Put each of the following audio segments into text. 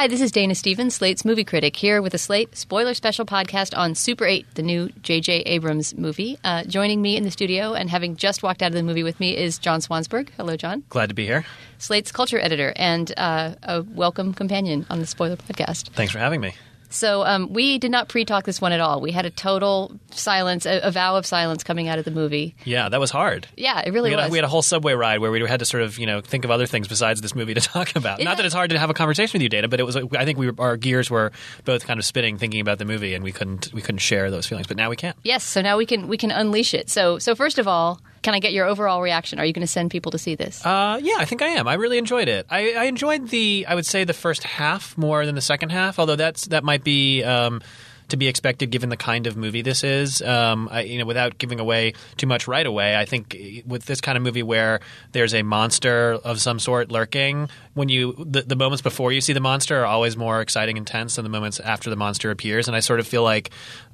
Hi, this is Dana Stevens, Slate's movie critic, here with a Slate spoiler special podcast on Super 8, the new J.J. Abrams movie. Uh, joining me in the studio and having just walked out of the movie with me is John Swansburg. Hello, John. Glad to be here. Slate's culture editor and uh, a welcome companion on the spoiler podcast. Thanks for having me. So um, we did not pre-talk this one at all. We had a total silence, a, a, vow of silence coming out of the movie. Yeah, that was hard. Yeah, it really we was. We had a whole subway ride where we had to sort of you know think of other things besides this movie to talk about. It not that it's hard to have a conversation with you, Dana, but it was. I think we were, our gears were both kind of spinning thinking about the movie, and we couldn't we couldn't share those feelings. But now we can. Yes, so now we can we can unleash it. So so first of all. Can I get your overall reaction? Are you going to send people to see this? Uh, yeah, I think I am. I really enjoyed it. I, I, enjoyed the, I would say, the first half more than the second half. Although that's that might be. Um, to be expected given the kind of movie this is. Um, I, you know, without giving away too much right away, I think with this kind of movie where there's a monster of some sort lurking, when you the, the moments before you see the monster are always more exciting and tense than the moments after the monster appears. And I sort of feel like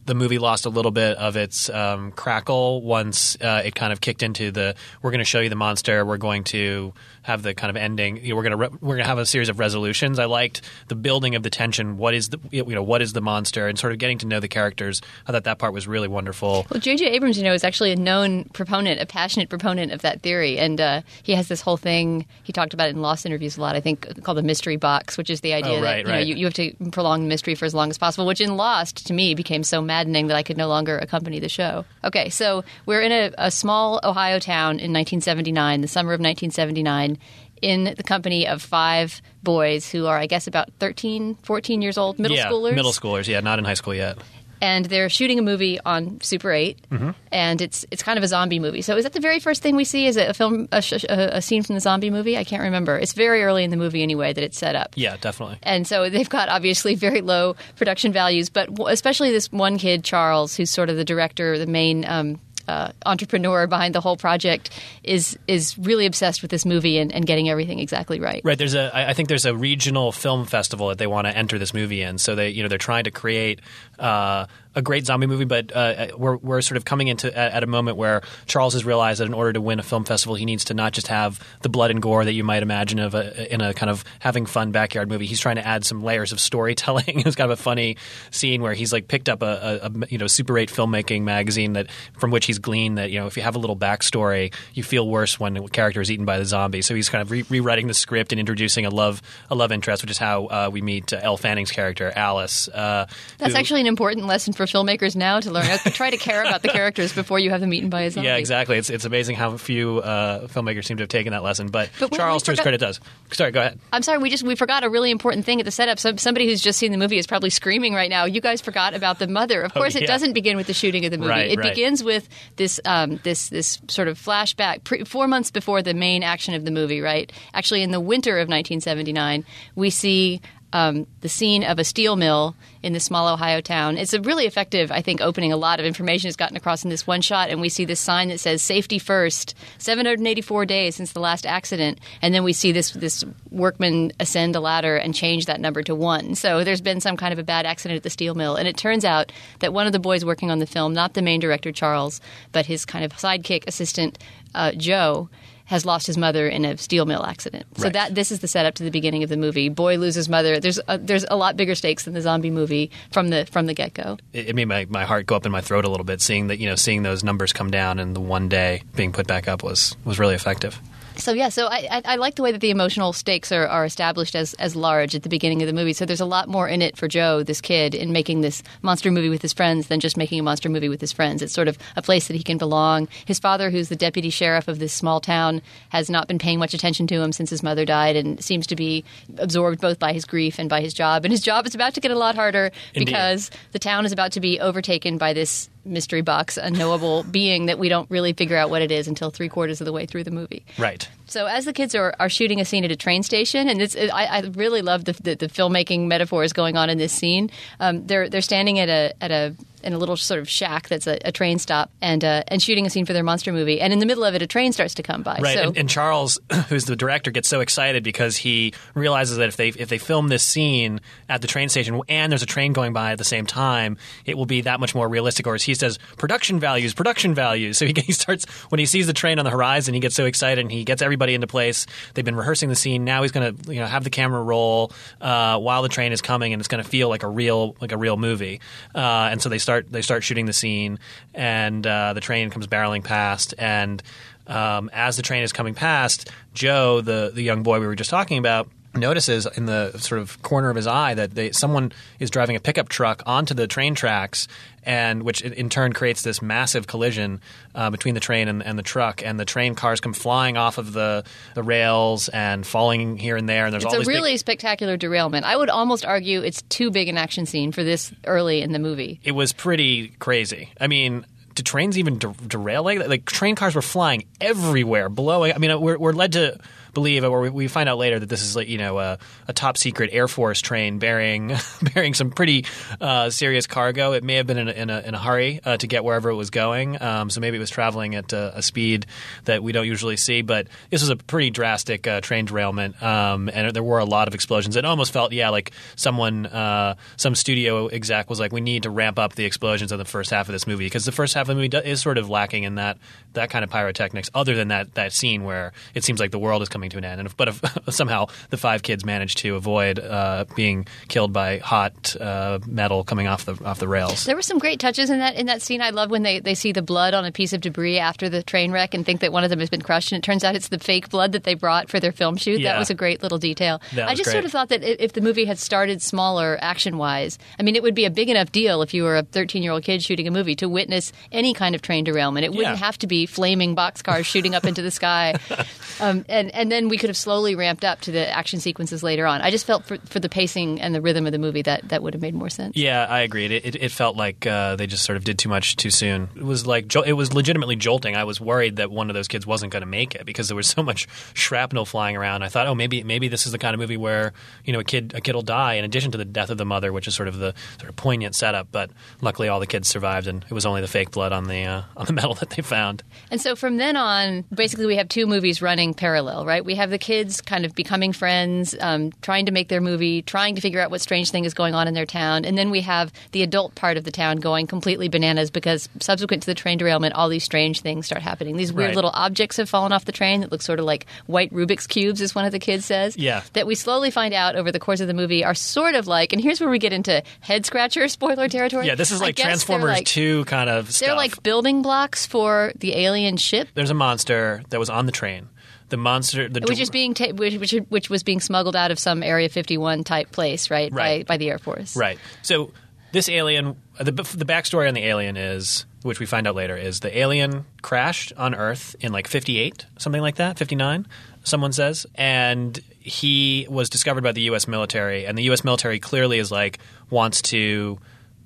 the movie lost a little bit of its um, crackle once uh, it kind of kicked into the we're going to show you the monster we're going to have the kind of ending you know, we're going to re- we're going to have a series of resolutions. I liked the building of the tension what is the you know what is the monster and sort of getting to know the characters. I thought that part was really wonderful. Well jj abrams you know is actually a known proponent a passionate proponent of that theory and uh, he has this whole thing he talked about it in lost interviews a lot i think called the mystery box which is the idea oh, right, that you, right. know, you, you have to prolong the mystery for as long as possible which in lost to me became so mad maddening that I could no longer accompany the show. Okay, so we're in a, a small Ohio town in 1979, the summer of 1979 in the company of five boys who are, I guess, about 13, 14 years old, middle yeah, schoolers. Middle schoolers, yeah, not in high school yet. And they're shooting a movie on Super 8, mm-hmm. and it's it's kind of a zombie movie. So is that the very first thing we see? Is it a film, a, a, a, scene from the zombie movie? I can't remember. It's very early in the movie anyway that it's set up. Yeah, definitely. And so they've got obviously very low production values, but especially this one kid, Charles, who's sort of the director, the main um, uh, entrepreneur behind the whole project is is really obsessed with this movie and, and, getting everything exactly right. Right. There's a I think there's a regional film festival that they want to enter this movie in. So they you know they're trying to create. Uh, a great zombie movie, but uh, we're, we're sort of coming into at, at, a moment where Charles has realized that in order to win a film festival, he needs to not just have the blood and gore that you might imagine of a, in a kind of having fun backyard movie. He's trying to add some layers of storytelling. it's kind of a funny scene where he's like picked up a, a, a, you know Super 8 filmmaking magazine that from which he's gleaned that you know if you have a little backstory, you feel worse when a character is eaten by the zombie. So he's kind of re- rewriting the script and introducing a love a love interest, which is how uh, we meet uh, Elle Fanning's character Alice. Uh, That's who, actually an important lesson for filmmakers now to learn. Try to care about the characters before you have them eaten by a zombie. Yeah, exactly. It's, it's amazing how few uh, filmmakers seem to have taken that lesson. But, but Charles, to his credit, does. Sorry, go ahead. I'm sorry. We just we forgot a really important thing at the setup. So somebody who's just seen the movie is probably screaming right now. You guys forgot about the mother. Of course, oh, yeah. it doesn't begin with the shooting of the movie. Right, it right. begins with this um, this this sort of flashback pre- four months before the main action of the movie. Right. Actually, in the winter of 1979, we see um, the scene of a steel mill in this small Ohio town. It's a really effective, I think, opening. A lot of information is gotten across in this one shot, and we see this sign that says "Safety First." 784 days since the last accident, and then we see this this workman ascend a ladder and change that number to one. So there's been some kind of a bad accident at the steel mill, and it turns out that one of the boys working on the film, not the main director Charles, but his kind of sidekick assistant uh, Joe has lost his mother in a steel mill accident. So right. that this is the setup to the beginning of the movie. Boy loses mother. There's a, there's a lot bigger stakes than the zombie movie from the from the get go. It, it, made my, my heart go up in my throat a little bit seeing that you know seeing those numbers come down and the one day being put back up was was really effective. So yeah, so I, I, I, like the way that the emotional stakes are, are established as as large at the beginning of the movie. So there's a lot more in it for Joe, this kid, in making this monster movie with his friends than just making a monster movie with his friends. It's sort of a place that he can belong. His father, who's the deputy sheriff of this small town, has not been paying much attention to him since his mother died, and seems to be absorbed both by his grief and by his job. And his job is about to get a lot harder Indeed. because the town is about to be overtaken by this mystery box, unknowable being that we don't really figure out what it is until three quarters of the way through the movie. Right. So as the kids are, are shooting a scene at a train station, and it's, I, I really love the, the, the filmmaking metaphors going on in this scene. Um, they're they're standing at a at a in a little sort of shack that's a, a train stop and uh, and shooting a scene for their monster movie. And in the middle of it, a train starts to come by. Right, So and, and Charles, who's the director, gets so excited because he realizes that if they if they film this scene at the train station and there's a train going by at the same time, it will be that much more realistic. Or as he says, production values, production values. So he, he starts when he sees the train on the horizon, he gets so excited and he gets everybody everybody into place. They've been rehearsing the scene. Now he's going to you know have the camera roll uh, while the train is coming, and it's going to feel like a real like a real movie. Uh, and so they start they start shooting the scene, and uh, the train comes barreling past, and um, as the train is coming past, Joe, the the young boy we were just talking about, notices in the sort of corner of his eye that they, someone is driving a pickup truck onto the train tracks, and which in turn creates this massive collision uh, between the train and, and, the truck, and the train cars come flying off of the, the rails and falling here and there. And there's it's all a really big... spectacular derailment. I would almost argue it's too big an action scene for this early in the movie. It was pretty crazy. I mean, do trains even der- derail like that? Like train cars were flying everywhere, blowing. I mean, we're, we're led to believe, or we find out later that this is you know a, a top secret Air Force train bearing bearing some pretty uh, serious cargo. It may have been in a, in a, in a hurry uh, to get wherever it was going, um, so maybe it was traveling at a, a, speed that we don't usually see. But this was a pretty drastic uh, train derailment, um, and there were a lot of explosions. It almost felt, yeah, like someone, uh, some studio exec was like, "We need to ramp up the explosions in the first half of this movie because the first half of the movie is sort of lacking in that that kind of pyrotechnics. Other than that that scene where it seems like the world is coming coming to an end. And if, but if somehow the five kids managed to avoid uh, being killed by hot uh, metal coming off the off the rails. There were some great touches in that in that scene. I love when they, they see the blood on a piece of debris after the train wreck and think that one of them has been crushed, and it turns out it's the fake blood that they brought for their film shoot. Yeah. That was a great little detail. I just great. sort of thought that if the movie had started smaller action wise, I mean, it would be a big enough deal if you were a 13 year old kid shooting a movie to witness any kind of train derailment. It wouldn't Yeah. have to be flaming boxcars shooting up into the sky, um, and and then we could have slowly ramped up to the action sequences later on. I just felt for, for the pacing and the rhythm of the movie that that would have made more sense. Yeah, I agreed. It, it, it felt like uh, they just sort of did too much too soon. It was like it was legitimately jolting. I was worried that one of those kids wasn't going to make it because there was so much shrapnel flying around. I thought, oh, maybe maybe this is the kind of movie where you know a kid a kid will die in addition to the death of the mother, which is sort of the sort of poignant setup. But luckily, all the kids survived, and it was only the fake blood on the uh, on the metal that they found. And so from then on, basically, we have two movies running parallel, right? We have the kids kind of becoming friends, um, trying to make their movie, trying to figure out what strange thing is going on in their town. And then we have the adult part of the town going completely bananas because subsequent to the train derailment, all these strange things start happening. These weird Right. little objects have fallen off the train that look sort of like white Rubik's Cubes, as one of the kids says. Yeah. That we slowly find out over the course of the movie are sort of like, and here's where we get into head scratcher spoiler territory. Yeah, this is like Transformers like- two kind of stuff. They're like building blocks for the alien ship. There's a monster that was on the train. The monster, the which is being ta- which, which which was being smuggled out of some Area 51 type place, right? Right. By by the Air Force. Right. So this alien, the the backstory on the alien is, which we find out later, is the alien crashed on Earth in like '58, something like that, '59. Someone says, and he was discovered by the U.S. military, and the U.S. military clearly is like wants to.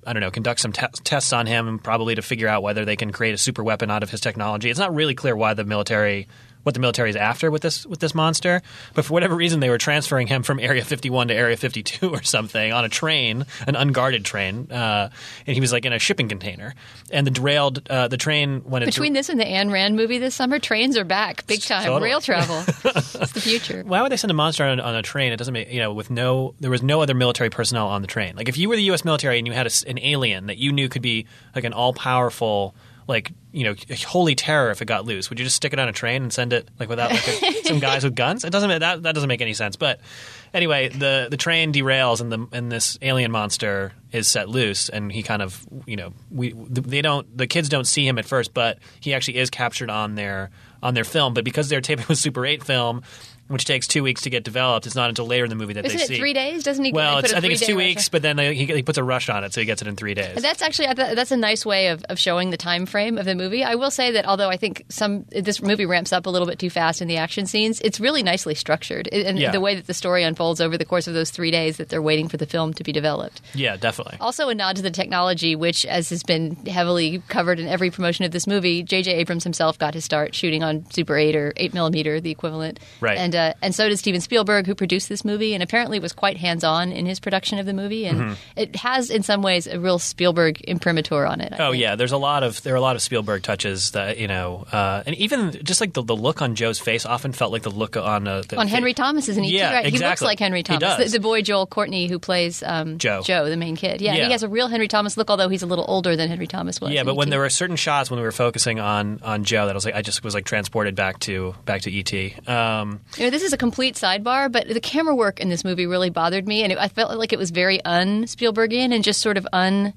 I don't know, conduct some te- tests on him, probably to figure out whether they can create a super weapon out of his technology. It's not really clear why the military, what the military is after with this with this monster, but for whatever reason, they were transferring him from Area 51 to Area 52 or something on a train, an unguarded train, uh, and he was like in a shipping container. And the derailed uh, the train when Between this and the Ayn Rand movie this summer, trains are back, big time. Totally. Rail travel, it's the future. why would they send a monster on, on a train? It doesn't make you know with no there was no other military personnel on the train. Like if you were the U.S. military and you had a an alien that you knew could be like an all powerful like you know holy terror if it got loose, would you just stick it on a train and send it like without like a, some guys with guns? It doesn't that that doesn't make any sense. But anyway, the the train derails and the and this alien monster is set loose and he kind of you know we they don't the kids don't see him at first, but he actually is captured on their on their film. But because they're taping with Super 8 film. Which takes two weeks to get developed. It's not until later in the movie that Isn't they it see. three days? Doesn't he? Well, they it's, put a I think it's two weeks, but then he, he puts a rush on it, so he gets it in three days. That's actually that's a nice way of, of showing the time frame of the movie. I will say that although I think some this movie ramps up a little bit too fast in the action scenes, it's really nicely structured, and Yeah. the way that the story unfolds over the course of those three days that they're waiting for the film to be developed. yeah, definitely. Also, a nod to the technology, which, as has been heavily covered in every promotion of this movie, J.J. Abrams himself got his start shooting on Super 8 or 8 millimeter, the equivalent. Right. And uh, uh, and so did Steven Spielberg, who produced this movie, and apparently was quite hands on in his production of the movie. And Mm-hmm. it has, in some ways, a real Spielberg imprimatur on it. I Oh think. yeah, there's a lot of there are a lot of Spielberg touches that you know, uh, and even just like the, the look on Joe's face often felt like the look on uh, the, on Henry Thomas, isn't he? Yeah, right? He looks like Henry He Thomas. The, the boy Joel Courtney who plays um, Joe. Joe, the main kid. Yeah, Yeah. he has a real Henry Thomas look, although he's a little older than Henry Thomas was. Yeah, but when there were certain shots when we were focusing on on Joe, that I was like, I just was like transported back to back to ET. Um, this is a complete sidebar, but the camera work in this movie really bothered me, and it, I felt like it was very un Spielbergian and just sort of un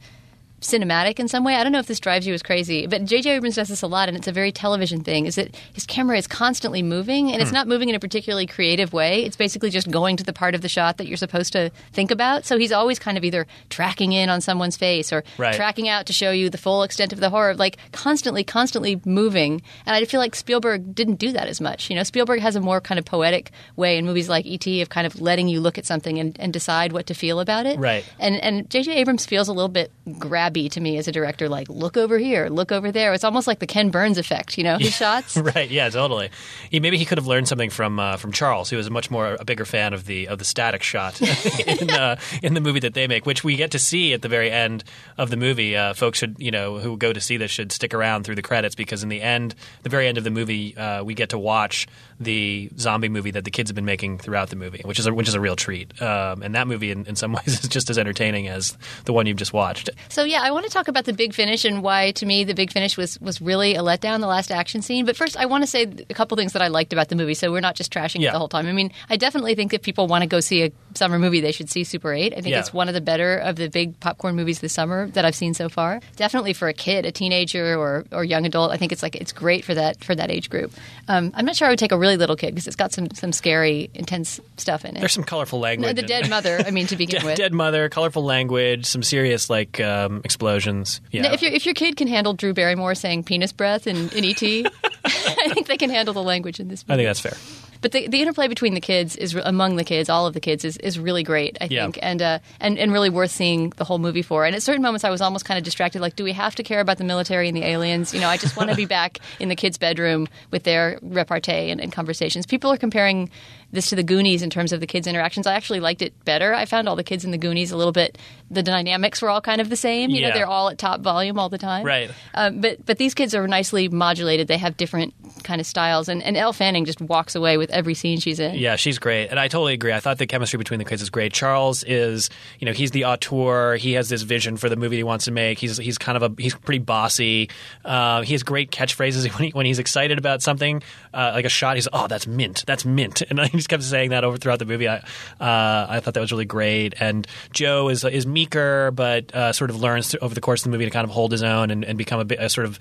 cinematic in some way. I don't know if this drives you as crazy, but J.J. Abrams does this a lot, and it's a very television thing. Is that his camera is constantly moving, and it's Hmm. not moving in a particularly creative way. It's basically just going to the part of the shot that you're supposed to think about. So he's always kind of either tracking in on someone's face or Right. tracking out to show you the full extent of the horror, like constantly, constantly moving. And I feel like Spielberg didn't do that as much. You know, Spielberg has a more kind of poetic way in movies like E.T. of kind of letting you look at something and, and decide what to feel about it. Right. And and J.J. Abrams feels a little bit grabby to me as a director. Like, look over here, look over there. It's almost like the Ken Burns effect. You know, his shots. right? Yeah, totally. He, maybe he could have learned something from uh, from Charles, who was a much more a bigger fan of the of the static shot in uh, in the movie that they make, which we get to see at the very end of the movie. Uh, folks should you know who go to see this should stick around through the credits because in the end, the very end of the movie, uh, we get to watch the zombie movie that the kids have been making throughout the movie, which is a, which is a real treat. Um, and that movie, in, in some ways, is just as entertaining as the one you've just watched. So yeah, I want to talk about the big finish and why to me the big finish was was really a letdown, the last action scene. But first, I want to say a couple things that I liked about the movie. So we're not just trashing Yeah. it the whole time. I mean, I definitely think if people want to go see a summer movie, they should see Super Eight. I think Yeah. it's one of the better of the big popcorn movies this summer that I've seen so far. Definitely for a kid, a teenager, or or young adult. I think it's like it's great for that for that age group. Um, I'm not sure I would take a really little kid because it's got some some scary, intense stuff in it. There's some colorful language. No, the dead mother. I mean, to begin Dead, with. dead mother, colorful language, some serious like um, explosions. Yeah, Now, if your if your kid can handle Drew Barrymore saying penis breath in, in ET, I think they can handle the language in this I think that's fair. But the, the interplay between the kids is among the kids, all of the kids, is, is really great. I Yeah. think, and uh, and and really worth seeing the whole movie for. And at certain moments, I was almost kind of distracted. Like, do we have to care about the military and the aliens? You know, I just want to be back in the kids' bedroom with their repartee and, and conversations. People are comparing this to the Goonies in terms of the kids' interactions. I actually liked it better. I found all the kids in the Goonies a little bit. The dynamics were all kind of the same. You Yeah. know, they're all at top volume all the time. Right. Um, but but these kids are nicely modulated. They have different kind of styles, and and Elle Fanning just walks away with every scene she's in. Yeah, she's great, and I totally agree. I thought the chemistry between the kids is great. Charles is, you know, he's the auteur. He has this vision for the movie he wants to make. He's he's kind of a he's pretty bossy. Uh, he has great catchphrases when, he, when he's excited about something, uh, like a shot. He's oh, that's mint, that's mint, and he just kept saying that over throughout the movie. I uh, I thought that was really great. And Joe is is meeker, but uh, sort of learns over the course of the movie to kind of hold his own and, and become a, a sort of.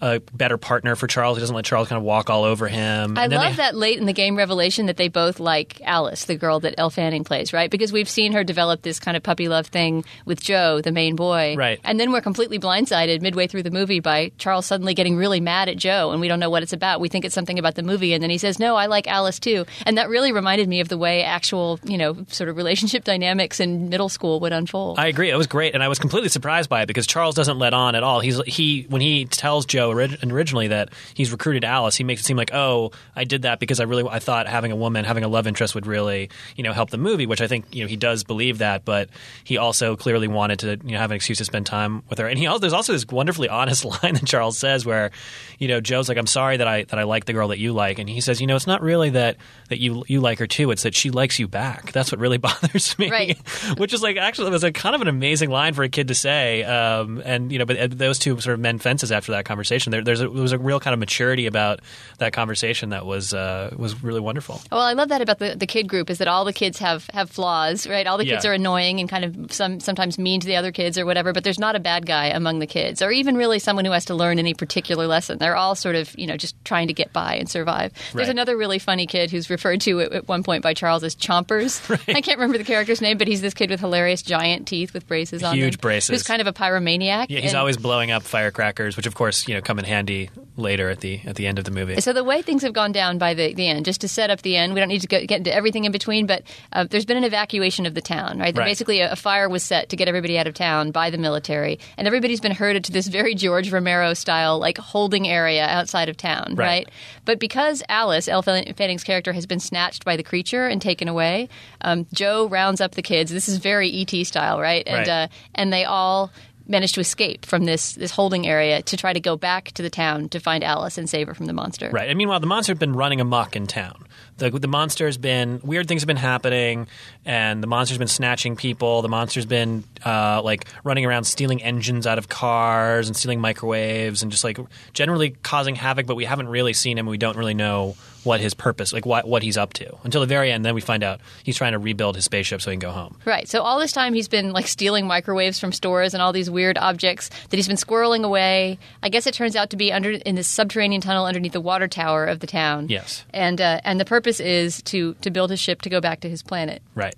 A better partner for Charles. He doesn't let Charles kind of walk all over him. I And then love they- that late in the game revelation that they both like Alice, the girl that Elle Fanning plays, right? Because we've seen her develop this kind of puppy love thing with Joe, the main boy. Right. And then we're completely blindsided midway through the movie by Charles suddenly getting really mad at Joe, and we don't know what it's about. We think it's something about the movie, and then he says, No, I like Alice too. And that really reminded me of the way actual, you know, sort of relationship dynamics in middle school would unfold. I agree. It was great, and I was completely surprised by it because Charles doesn't let on at all. He's he when he tells Joe orig- originally that he's recruited Alice, he makes it seem like, oh, I did that because I really I thought having a woman, having a love interest would really you know help the movie, which I think you know he does believe that, but he also clearly wanted to you know have an excuse to spend time with her. And he also there's also this wonderfully honest line that Charles says where you know Joe's like, I'm sorry that I that I like the girl that you like, and he says, you know, it's not really that that you you like her too, it's that she likes you back. That's what really bothers me. Right. which is like actually it was a kind of an amazing line for a kid to say. Um, and you know, but uh, those two sort of men fences after that conversation. There, there's a, there was a real kind of maturity about that conversation that was uh, was really wonderful. Well, I love that about the, the kid group is that all the kids have, have flaws, right? All the kids Yeah. are annoying and kind of some sometimes mean to the other kids or whatever, but there's not a bad guy among the kids, or even really someone who has to learn any particular lesson. They're all sort of you know just trying to get by and survive. There's Right. another really funny kid who's referred to at, at one point by Charles as Chompers. I can't remember the character's name, but he's this kid with hilarious giant teeth with braces on. Huge them, braces. Who's kind of a pyromaniac. Yeah, he's and- always blowing up firecrackers, which of course you know come in handy later at the at the end of the movie. So the way things have gone down by the, the end, just to set up the end, we don't need to go, get into everything in between, but uh, there's been an evacuation of the town, right? Right. Basically, a, a fire was set to get everybody out of town by the military, and everybody's been herded to this very George Romero style, like holding area outside of town, Right. right? But because Alice, Elle Fanning's character, has been snatched by the creature and taken away, um, Joe rounds up the kids. This is very ET style, right? And Right. Uh, and they all manage to escape from this this holding area to try to go back to the town to find Alice and save her from the monster. Right. And meanwhile, the monster has been running amok in town. The, the monster's been weird things have been happening, and the monster's been snatching people. The monster's been uh, like running around stealing engines out of cars and stealing microwaves and just like generally causing havoc. But we haven't really seen him. We don't really know what his purpose, like what what he's up to, until the very end. Then we find out he's trying to rebuild his spaceship so he can go home. Right. So all this time he's been like stealing microwaves from stores and all these weird objects that he's been squirreling away. I guess it turns out to be under in this subterranean tunnel underneath the water tower of the town. Yes. And uh, and the purpose is to to build his ship to go back to his planet. Right.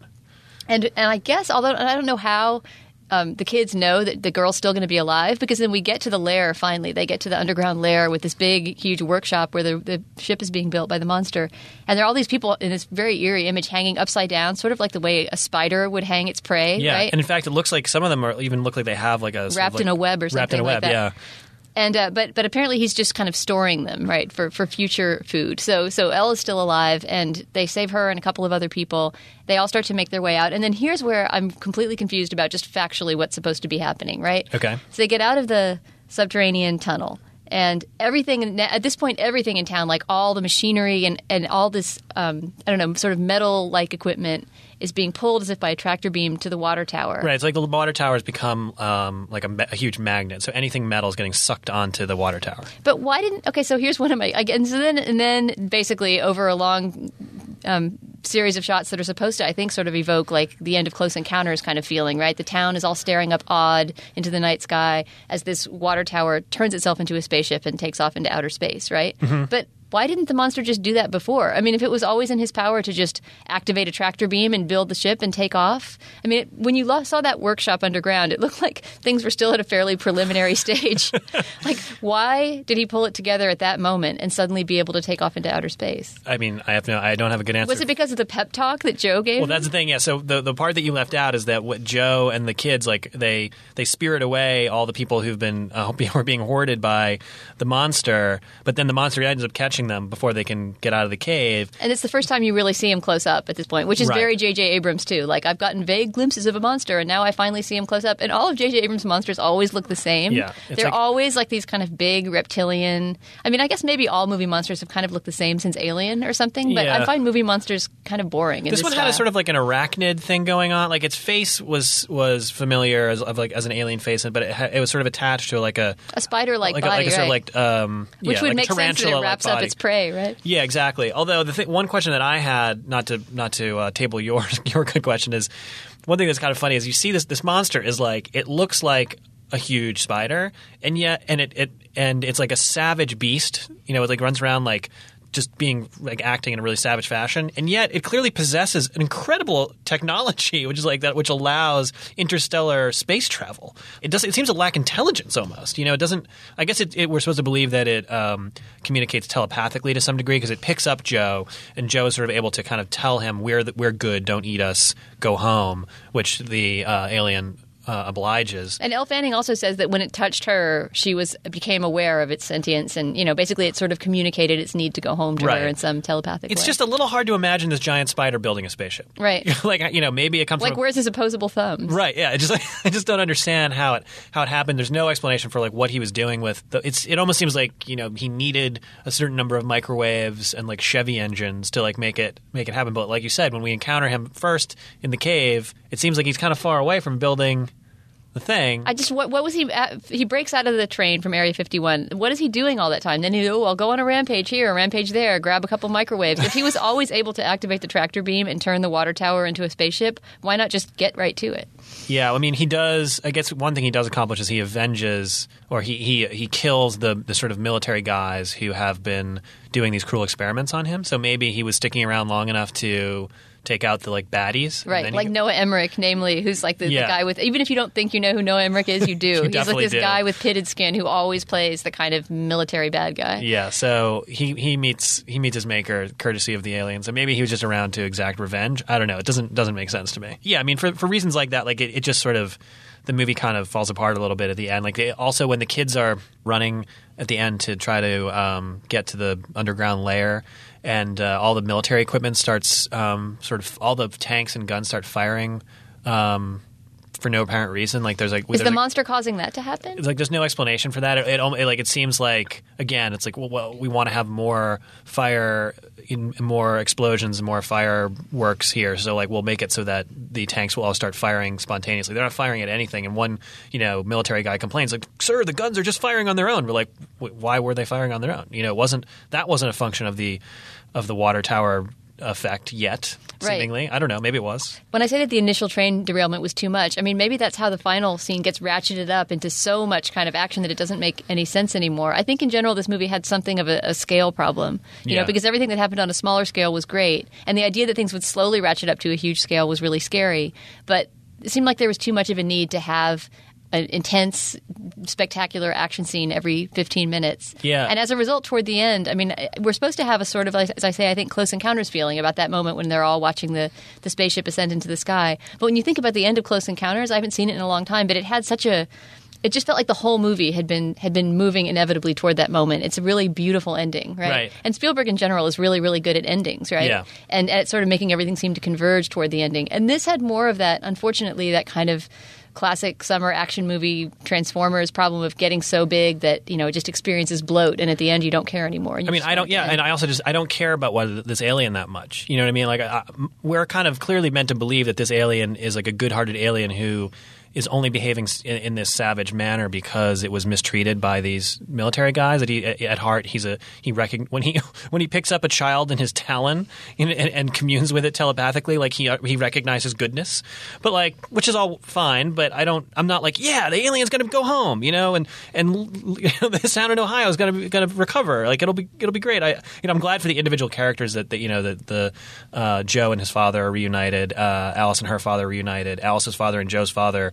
And and I guess although I don't know how um, the kids know that the girl's still going to be alive because then we get to the lair finally. They get to the underground lair with this big, huge workshop where the, the ship is being built by the monster. And there are all these people in this very eerie image hanging upside down, sort of like the way a spider would hang its prey, Yeah. right? And in fact, it looks like some of them are even look like they have like a Wrapped like- in a web or something. wrapped in a like web. that. Yeah. And uh, but but apparently he's just kind of storing them, right, for for future food. So so Elle is still alive, and they save her and a couple of other people. They all start to make their way out, and then here's where I'm completely confused about just factually what's supposed to be happening, right? Okay. So they get out of the subterranean tunnel. And everything at this point, everything in town, like all the machinery and, and all this, um, I don't know, sort of metal like equipment, is being pulled as if by a tractor beam to the water tower. Right. It's like the water tower has become um, like a, ma- a huge magnet. So anything metal is getting sucked onto the water tower. But why didn't? Okay, so here's one of my again. So then and then basically over a long um, series of shots that are supposed to, I think, sort of evoke like the end of Close Encounters kind of feeling. Right, the town is all staring up odd into the night sky as this water tower turns itself into a spaceship and takes off into outer space. Right, but. Why didn't the monster just do that before? I mean, if it was always in his power to just activate a tractor beam and build the ship and take off, I mean, it, when you saw that workshop underground, it looked like things were still at a fairly preliminary stage. like, why did he pull it together at that moment and suddenly be able to take off into outer space? I mean, I have no, I don't have a good answer. Was it because of the pep talk that Joe gave? well, him? that's the thing. Yeah. So the the part that you left out is that what Joe and the kids like they they spirit away all the people who've been uh, who are being hoarded by the monster, but then the monster ends up catching them before they can get out of the cave. and it's the first time you really see him close up at this point, which is Right. very J.J. Abrams too. Like I've gotten vague glimpses of a monster, and now I finally see him close up. And all of J.J. Abrams' monsters always look the same. Yeah, they're like- always like these kind of big reptilian. I mean, I guess maybe all movie monsters have kind of looked the same since Alien or something, but Yeah. I find movie monsters kind of boring. This this one had a sort of like an arachnid thing going on. Like its face was was familiar as of like as an alien face, but it, it was sort of attached to like a a spider-like like a, like a sort of like um which yeah, would like make sense that it wraps up its prey, right? Yeah, exactly. Although the th- one question that I had, not to not to uh, table your your good question, is one thing that's kind of funny is you see this this monster is like it looks like a huge spider, and yet and it, it and it's like a savage beast. You know, it like runs around like just being like acting in a really savage fashion, and yet it clearly possesses an incredible technology, which is like that, which allows interstellar space travel. It does. It seems to lack intelligence almost. You know, it doesn't. I guess it, it, we're supposed to believe that it um, communicates telepathically to some degree because it picks up Joe, and Joe is sort of able to kind of tell him we're we're good, don't eat us, go home, which the uh, alien uh, obliges. And Elle Fanning also says that when it touched her, she was became aware of its sentience, and you know, basically, it sort of communicated its need to go home to Right. her in some telepathic way. It's way. just a little hard to imagine this giant spider building a spaceship, right. like you know, maybe it comes Like, from where's his opposable thumbs? Right. Yeah. I just I just don't understand how it how it happened. There's no explanation for like what he was doing with. The, it's it almost seems like you know he needed a certain number of microwaves and like Chevy engines to like make it make it happen. But like you said, when we encounter him first in the cave, it seems like he's kind of far away from building the thing. I just what, what was he? At, he breaks out of the train from Area 51. What is he doing all that time? Then he oh, I'll go on a rampage here, a rampage there, grab a couple microwaves. if he was always able to activate the tractor beam and turn the water tower into a spaceship, why not just get right to it? Yeah, I mean, he does. I guess one thing he does accomplish is he avenges, or he he he kills the the sort of military guys who have been doing these cruel experiments on him. So maybe he was sticking around long enough to take out the like baddies. Right, like you- Noah Emmerich, namely, who's like the, the guy with. Even if you don't think you know who Noah Emmerich is, you do. He's like this do. guy with pitted skin who always plays the kind of military bad guy. Yeah, so he, he meets he meets his maker courtesy of the aliens, and maybe he was just around to exact revenge. I don't know. It doesn't doesn't make sense to me. Yeah, I mean for for reasons like that, like it, it just sort of the movie kind of falls apart a little bit at the end. Like they, also when the kids are running at the end to try to um, get to the underground lair. And uh, all the military equipment starts, um, sort of, all the tanks and guns start firing um, for no apparent reason. Like there's like Is there's the like- monster causing that to happen? it's like there's no explanation for that. It, it, it like it seems like again, it's like well, well we want to have more fire, in, more explosions, more fireworks here. So like we'll make it so that the tanks will all start firing spontaneously. They're not firing at anything. And one you know military guy complains like, "Sir, the guns are just firing on their own." We're like, "Wh- "Why were they firing on their own?" You know, it wasn't that wasn't a function of the of the water tower effect yet. Right. Seemingly, I don't know. Maybe it was. When I say that the initial train derailment was too much, I mean maybe that's how the final scene gets ratcheted up into so much kind of action that it doesn't make any sense anymore. I think in general this movie had something of a, a scale problem, you Yeah. know, because everything that happened on a smaller scale was great, and the idea that things would slowly ratchet up to a huge scale was really scary. But it seemed like there was too much of a need to have an intense, spectacular action scene every 15 minutes. Yeah. And as a result, toward the end, I mean, we're supposed to have a sort of, as I say, I think, close encounters feeling about that moment when they're all watching the, the spaceship ascend into the sky. But when you think about the end of Close Encounters, I haven't seen it in a long time, but it had such a. It just felt like the whole movie had been had been moving inevitably toward that moment. It's a really beautiful ending, right? Right. And Spielberg in general is really really good at endings, right? Yeah. And at sort of making everything seem to converge toward the ending. And this had more of that. Unfortunately, that kind of classic summer action movie Transformers problem of getting so big that you know it just experiences bloat, and at the end you don't care anymore. I mean, I don't. Yeah, and. I also just I don't care about what this alien that much. You know what I mean? Like, I, we're kind of clearly meant to believe that this alien is like a good-hearted alien who is only behaving in, in this savage manner because it was mistreated by these military guys. That he, at- heart, he's a he when he when he picks up a child in his talon and, and, and communes with it telepathically, like he he recognizes goodness. But like, which is all fine. But I don't. I'm not like, yeah, the alien's going to go home, you know, and and the sound in Ohio is going to going to recover. Like it'll be it'll be great. I you know I'm glad for the individual characters that, that you know that the uh, Joe and his father are reunited. Uh, Alice and her father reunited. Alice's father and Joe's father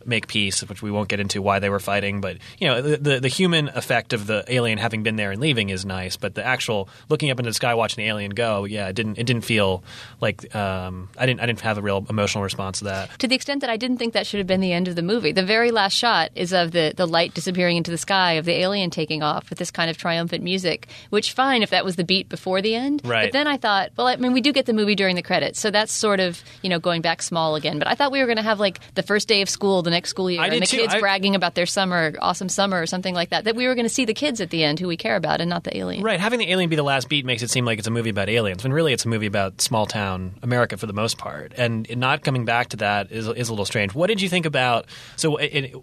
make peace, which we won't get into why they were fighting. But you know the the, the human effect of the alien having been there and leaving is nice. But the actual looking up into the sky, watching the alien go, yeah, it didn't it didn't feel like um, I didn't I didn't have a real emotional response to that. to the extent that I didn't think that should have been the end of the movie. The very last shot is of the, the light disappearing into the sky, of the alien taking off with this kind of triumphant music, which, fine if that was the beat before the end. Right. But then I thought, well, I mean, we do get the movie during the credits, so that's sort of, you know, going back small again. But I thought we were going to have, like, the first day of school the next school year, I and the too. kids I- bragging about their summer, awesome summer, or something like that, that we were going to see the kids at the end who we care about and not the alien. Right, having the alien be the last beat makes it seem like it's a movie about aliens, when really it's a movie about small town America for the most part. And not coming back to that is, is a little strange. What did you think about? So, it,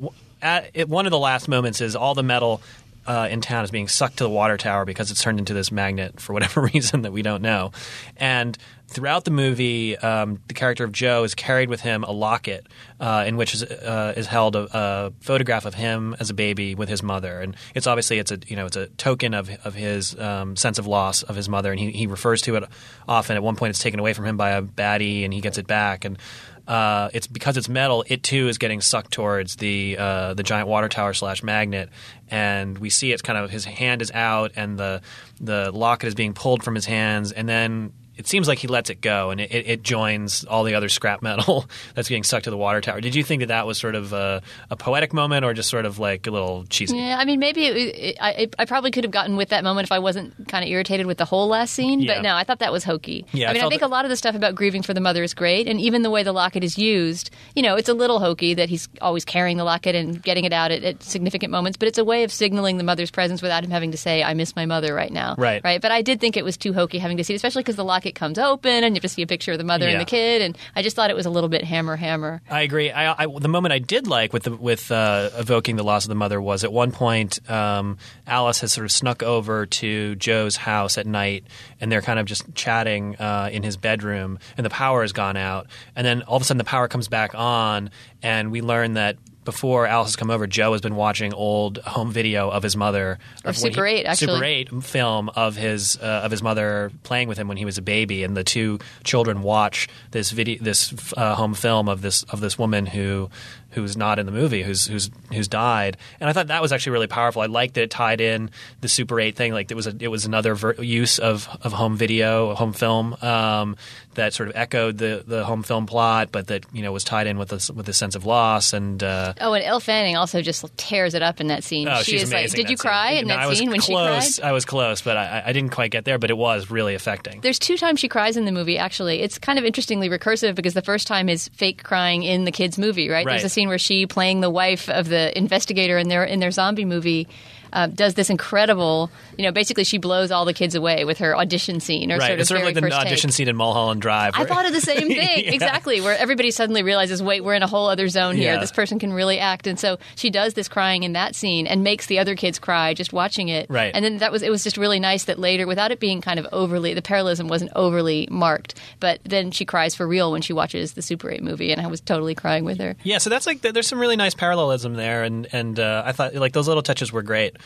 at it, one of the last moments is all the metal uh, in town is being sucked to the water tower because it's turned into this magnet for whatever reason that we don't know. And throughout the movie, um, the character of Joe is carried with him a locket uh, in which is, uh, is held a, a photograph of him as a baby with his mother, and it's obviously it's a you know it's a token of of his um, sense of loss of his mother, and he, he refers to it often. At one point, it's taken away from him by a baddie, and he gets it back, and uh, it's because it's metal. It too is getting sucked towards the uh, the giant water tower slash magnet, and we see it's kind of his hand is out, and the the locket is being pulled from his hands, and then it seems like he lets it go, and it, it, joins all the other scrap metal that's getting sucked to the water tower. Did you think that that was sort of a, a poetic moment, or just sort of like a little cheesy? Yeah, I mean, maybe it, it, I, I probably could have gotten with that moment if I wasn't kind of irritated with the whole last scene. Yeah. But no, I thought that was hokey. Yeah, I I mean, I, felt think that- a lot of the stuff about grieving for the mother is great, and even the way the locket is used, you know, it's a little hokey that he's always carrying the locket and getting it out at, at significant moments. But it's a way of signaling the mother's presence without him having to say, "I miss my mother" right now. Right. Right. But I did think it was too hokey having to see, it, especially because the locket comes open and you have to see a picture of the mother Yeah. and the kid, and I just thought it was a little bit hammer hammer. I agree. I, I, the moment I did like with the, with uh, evoking the loss of the mother was at one point um, Alice has sort of snuck over to Joe's house at night, and they're kind of just chatting uh, in his bedroom, and the power has gone out, and then all of a sudden the power comes back on, and we learn that before Alice has come over, Joe has been watching old home video of his mother Of Super 8, actually. Super Eight film of his uh, of his mother playing with him when he was a baby, and the two children watch this video, this uh, home film of this of this woman who who's not in the movie, who's who's who's died. And I thought that was actually really powerful. I liked that it tied in the Super Eight thing. Like it was a, it was another ver- use of of home video, home film um, that sort of echoed the the home film plot, but that you know was tied in with a, with a sense of loss and. Uh, Oh, and Elle Fanning also just tears it up in that scene. Oh, she she's is amazing. like, did you cry scene. in No, that scene when close. she cried? I was close, but I, I didn't quite get there. But it was really affecting. There's two times she cries in the movie. Actually, it's kind of interestingly recursive because the first time is fake crying in the kids' movie. Right? There's Right. a scene where she, playing the wife of the investigator in their in their zombie movie. Uh, does this incredible, you know, basically she blows all the kids away with her audition scene, or right, sort of it's sort of like the audition take. scene in Mulholland Drive. I thought of the same thing. Yeah. Exactly. Where everybody suddenly realizes, wait, we're in a whole other zone here. Yeah. This person can really act. And so she does this crying in that scene and makes the other kids cry just watching it. Right. And then that was it was just really nice that later, without it being kind of overly the parallelism wasn't overly marked, but then she cries for real when she watches the Super 8 movie and I was totally crying with her. Yeah, so that's like there's some really nice parallelism there, and and uh, I thought like those little touches were great.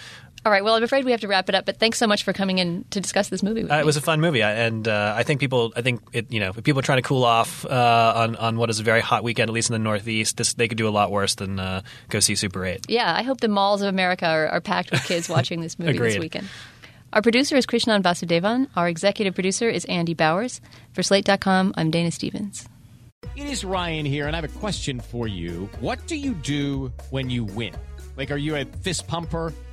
All right, well I'm afraid we have to wrap it up, but thanks so much for coming in to discuss this movie with Uh, me. it was a fun movie, I- and uh, I think people, I think it, you know, if people are trying to cool off uh, on on what is a very hot weekend, at least in the Northeast, this they could do a lot worse than uh, go see Super Eight. yeah, I hope the malls of America are, are packed with kids watching this movie this weekend. Our producer is Krishnan Vasudevan. Our executive producer is Andy Bowers. For Slate.com, I'm Dana Stevens. It is Ryan here, and I have a question for you. What do you do when you win? Like, are you a fist pumper?